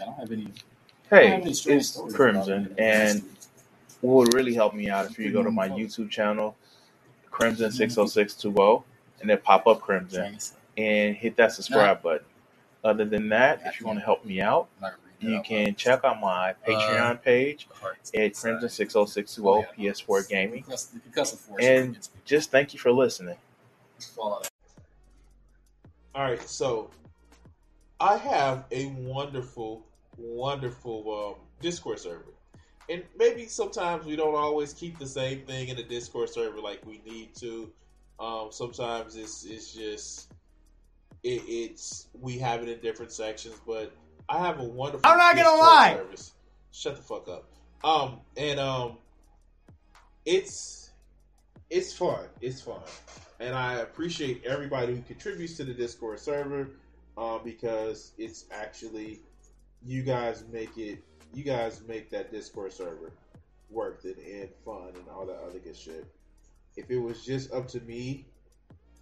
I don't have any. Hey, it's Crimson, and what would really help me out if you go to my YouTube channel, Crimson six oh six two oh, and then pop up Crimson and hit that subscribe button. Other than that, if you want to help me out, you can check out my Patreon page at Crimson six oh six two oh PS4 Gaming, and just thank you for listening. All right, so I have a wonderful, wonderful um, Discord server. And maybe sometimes we don't always keep the same thing in the Discord server like we need to. Um, sometimes it's it's just it, it's we have it in different sections, but I have a wonderful. I'm not gonna lie. Service. Shut the fuck up. Um, and um, it's it's fun. It's fun, and I appreciate everybody who contributes to the Discord server uh, because it's actually you guys make it. You guys make that Discord server worth it and fun and all that other good shit. If it was just up to me,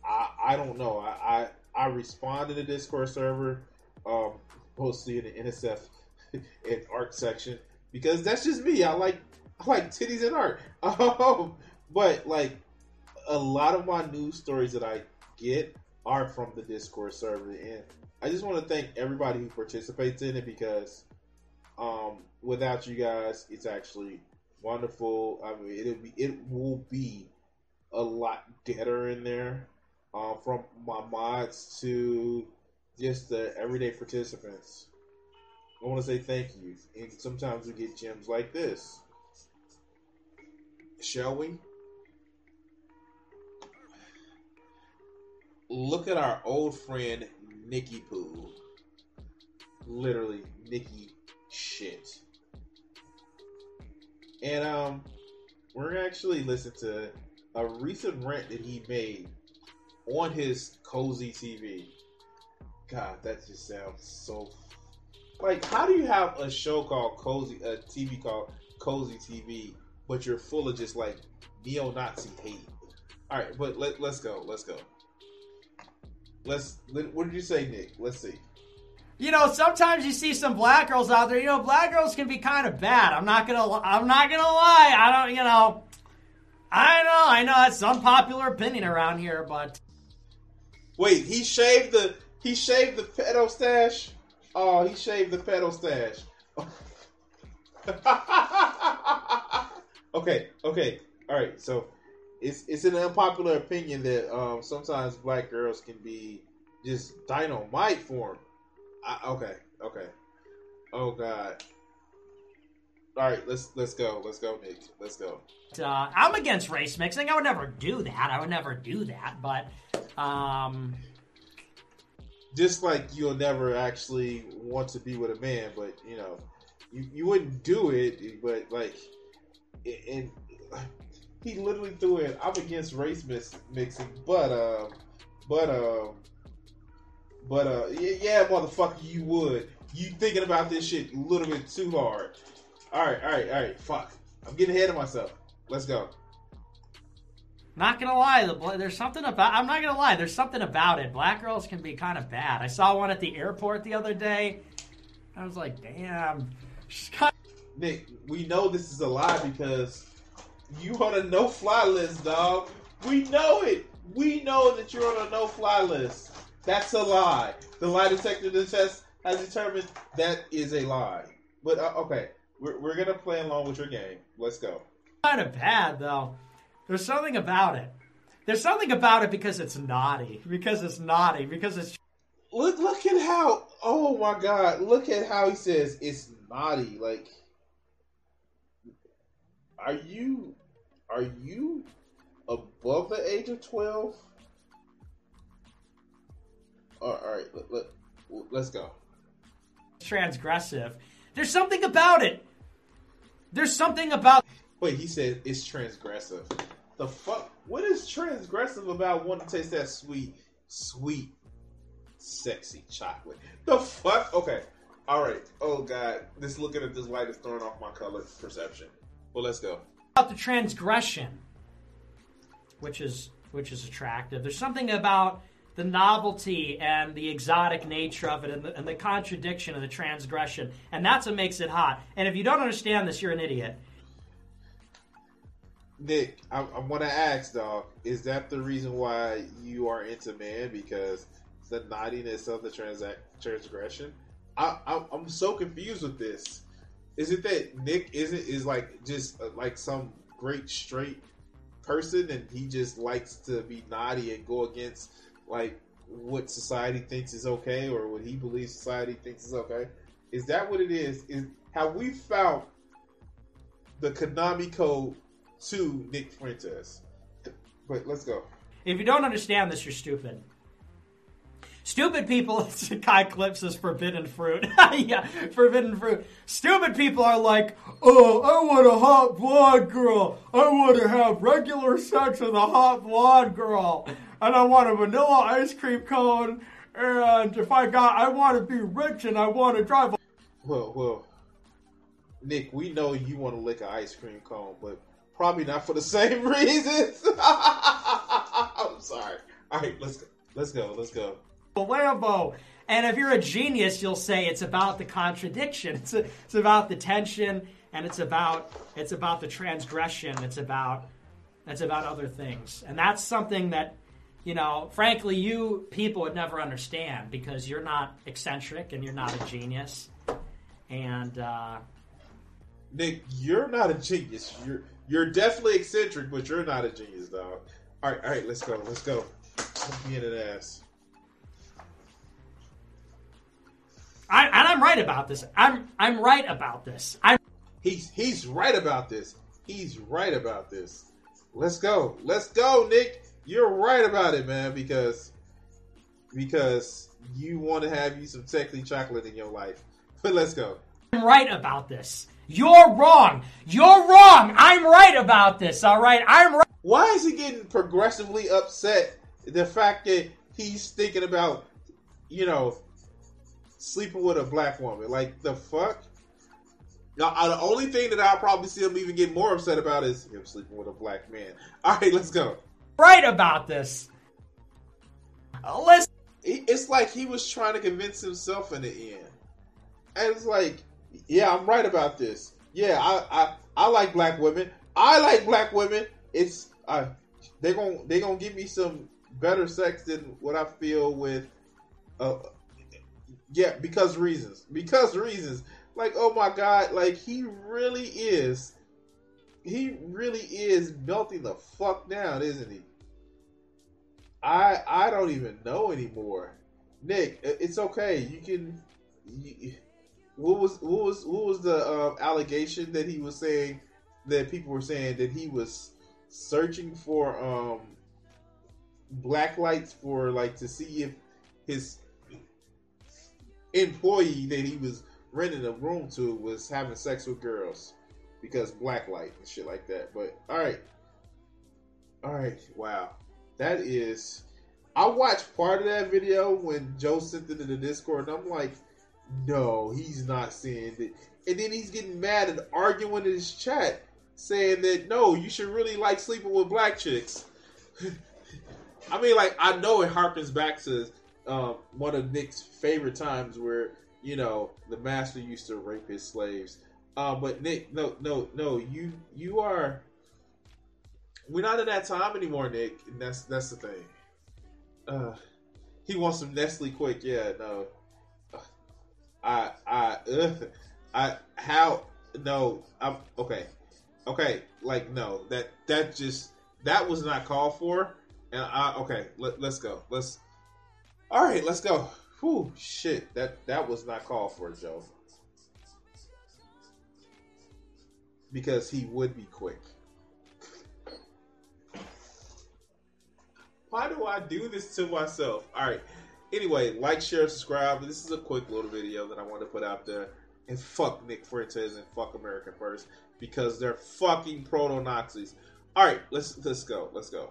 I I don't know. I I, I respond to the Discord server, um, mostly in the NSF and art section because that's just me. I like I like titties and art. Um, but like a lot of my news stories that I get are from the Discord server, and I just want to thank everybody who participates in it because um, without you guys, it's actually wonderful. I mean, it'll be it will be a lot better in there, uh, from my mods to just the everyday participants. I want to say thank you, and sometimes we get gems like this. Shall we? Look at our old friend Nikki Poo. Literally, Nikki shit. And um, we're gonna actually listen to a recent rant that he made on his cozy TV. God, that just sounds so. Like, how do you have a show called Cozy, a TV called Cozy TV, but you're full of just like neo-Nazi hate? All right, but let, let's go. Let's go. Let's. Let, what did you say, Nick? Let's see. You know, sometimes you see some black girls out there. You know, black girls can be kind of bad. I'm not gonna. I'm not gonna lie. I don't. You know. I know. I know that's unpopular opinion around here, but Wait, he shaved the he shaved the pedo stash. Oh, he shaved the pedo stash. okay, okay, all right. So it's it's an unpopular opinion that um, sometimes black girls can be just dynamite for him. I, okay, okay. Oh God. All right, let's let's go. Let's go, Nick. Let's go. uh, I'm against race mixing. I would never do that. I would never do that. But um, just like you'll never actually want to be with a man, but you know, you, you wouldn't do it, but like, and he literally threw it. I'm against race mix, mixing, but uh, but uh, but uh, yeah, yeah, motherfucker, you would. You thinking about this shit a little bit too hard. All right, all right, all right. Fuck, I'm getting ahead of myself. Let's go. not gonna lie, the there's something about. I'm not gonna lie. There's something about it. Black girls can be kind of bad. I saw one at the airport the other day. I was like, damn. She's Nick, we know this is a lie because you on a no fly list, dog. We know it. We know that you're on a no fly list. That's a lie. The lie detector test has determined that is a lie. But uh, okay, we're, we're gonna play along with your game. Let's go. kind of bad though. There's something about it. There's something about it because it's naughty. Because it's naughty. Because it's Look, look at how. Oh my God! Look at how he says it's naughty. Like, are you, are you above the age of twelve? All right, let, let, let's go. transgressive. There's something about it. There's something about. Wait, he said it's transgressive. The fuck? What is transgressive about wanting to taste that sweet, sweet, sexy chocolate? The fuck? Okay. All right. Oh god, this looking at this light is throwing off my color perception. Well, let's go. About the transgression, which is which is attractive. There's something about the novelty and the exotic nature of it and the, and the contradiction and the transgression. And that's what makes it hot. And if you don't understand this, you're an idiot. Nick, I, I want to ask, dog, is that the reason why you are into man? Because the naughtiness of the transgression? I, I, I'm so confused with this. Is it that Nick isn't is like just uh, like some great straight person and he just likes to be naughty and go against like what society thinks is okay or what he believes society thinks is okay. Is that what it is? Is have we found the Konami code to Nick Fuentes? But let's go. If you don't understand this, you're stupid. Stupid people, Kai Clips is forbidden fruit. yeah, forbidden fruit. Stupid people are like, oh, I want a hot blonde girl. I want to have regular sex with a hot blonde girl. And I want a vanilla ice cream cone. And if I got, I want to be rich and I want to drive. A- well, well, Nick, we know you want to lick an ice cream cone, but probably not for the same reasons. I'm sorry. All right, let's go. Let's go. Let's go. Lambo. And if you're a genius, you'll say it's about the contradiction. It's, a, it's about the tension, and it's about it's about the transgression. It's about it's about other things, and that's something that you know, frankly, you people would never understand because you're not eccentric and you're not a genius. And uh, Nick, you're not a genius. You're you're definitely eccentric, but you're not a genius, dog. All right, all right, let's go. Let's go. I'm being an ass. I, and I'm right about this. I'm I'm right about this. I'm He's he's right about this. He's right about this. Let's go. Let's go, Nick. You're right about it, man, because because you want to have you some technically chocolate in your life. But let's go. I'm right about this. You're wrong. You're wrong. I'm right about this. All right. I'm right. Why is he getting progressively upset? The fact that he's thinking about, you know, sleeping with a black woman. Like the fuck. Now, the only thing that I'll probably see him even get more upset about is him sleeping with a black man. All right, let's go. right about this. He- It's like he was trying to convince himself in the end, and it's like, yeah, I'm right about this. Yeah, I I, I like black women. I like black women. It's uh, they're gonna they gonna give me some better sex than what I feel with. Uh, yeah, because reasons. Because reasons. Like, oh my god, like he really is. He really is melting the fuck down, isn't he? I I don't even know anymore. Nick, it's okay. You can. You, what was what was what was the um, allegation that he was saying that people were saying that he was searching for um black lights for like to see if his employee that he was renting a room to was having sex with girls because black light and shit like that. But all right, all right, wow, that is. I watched part of that video when Joe sent it to the Discord, and I'm like, no, he's not saying it. And then he's getting mad and arguing in his chat, saying that no, you should really like sleeping with black chicks. I mean, like I know it harkens back to um, one of Nick's favorite times where you know the master used to rape his slaves. Uh, but Nick, no, no, no, you you are. We're not in that time anymore, Nick. And that's that's the thing. Uh, he wants some Nestle Quik. Yeah, no. I I ugh, I how no I'm okay okay like no that that just that was not called for and I okay let, let's go let's all right let's go Whew, shit that that was not called for Joe because he would be quick why do I do this to myself all right Anyway, like, share, subscribe. This is a quick little video that I want to put out there. And fuck Nick Fuentes and fuck America First because they're fucking proto Nazis. All right, let's let's go. Let's go.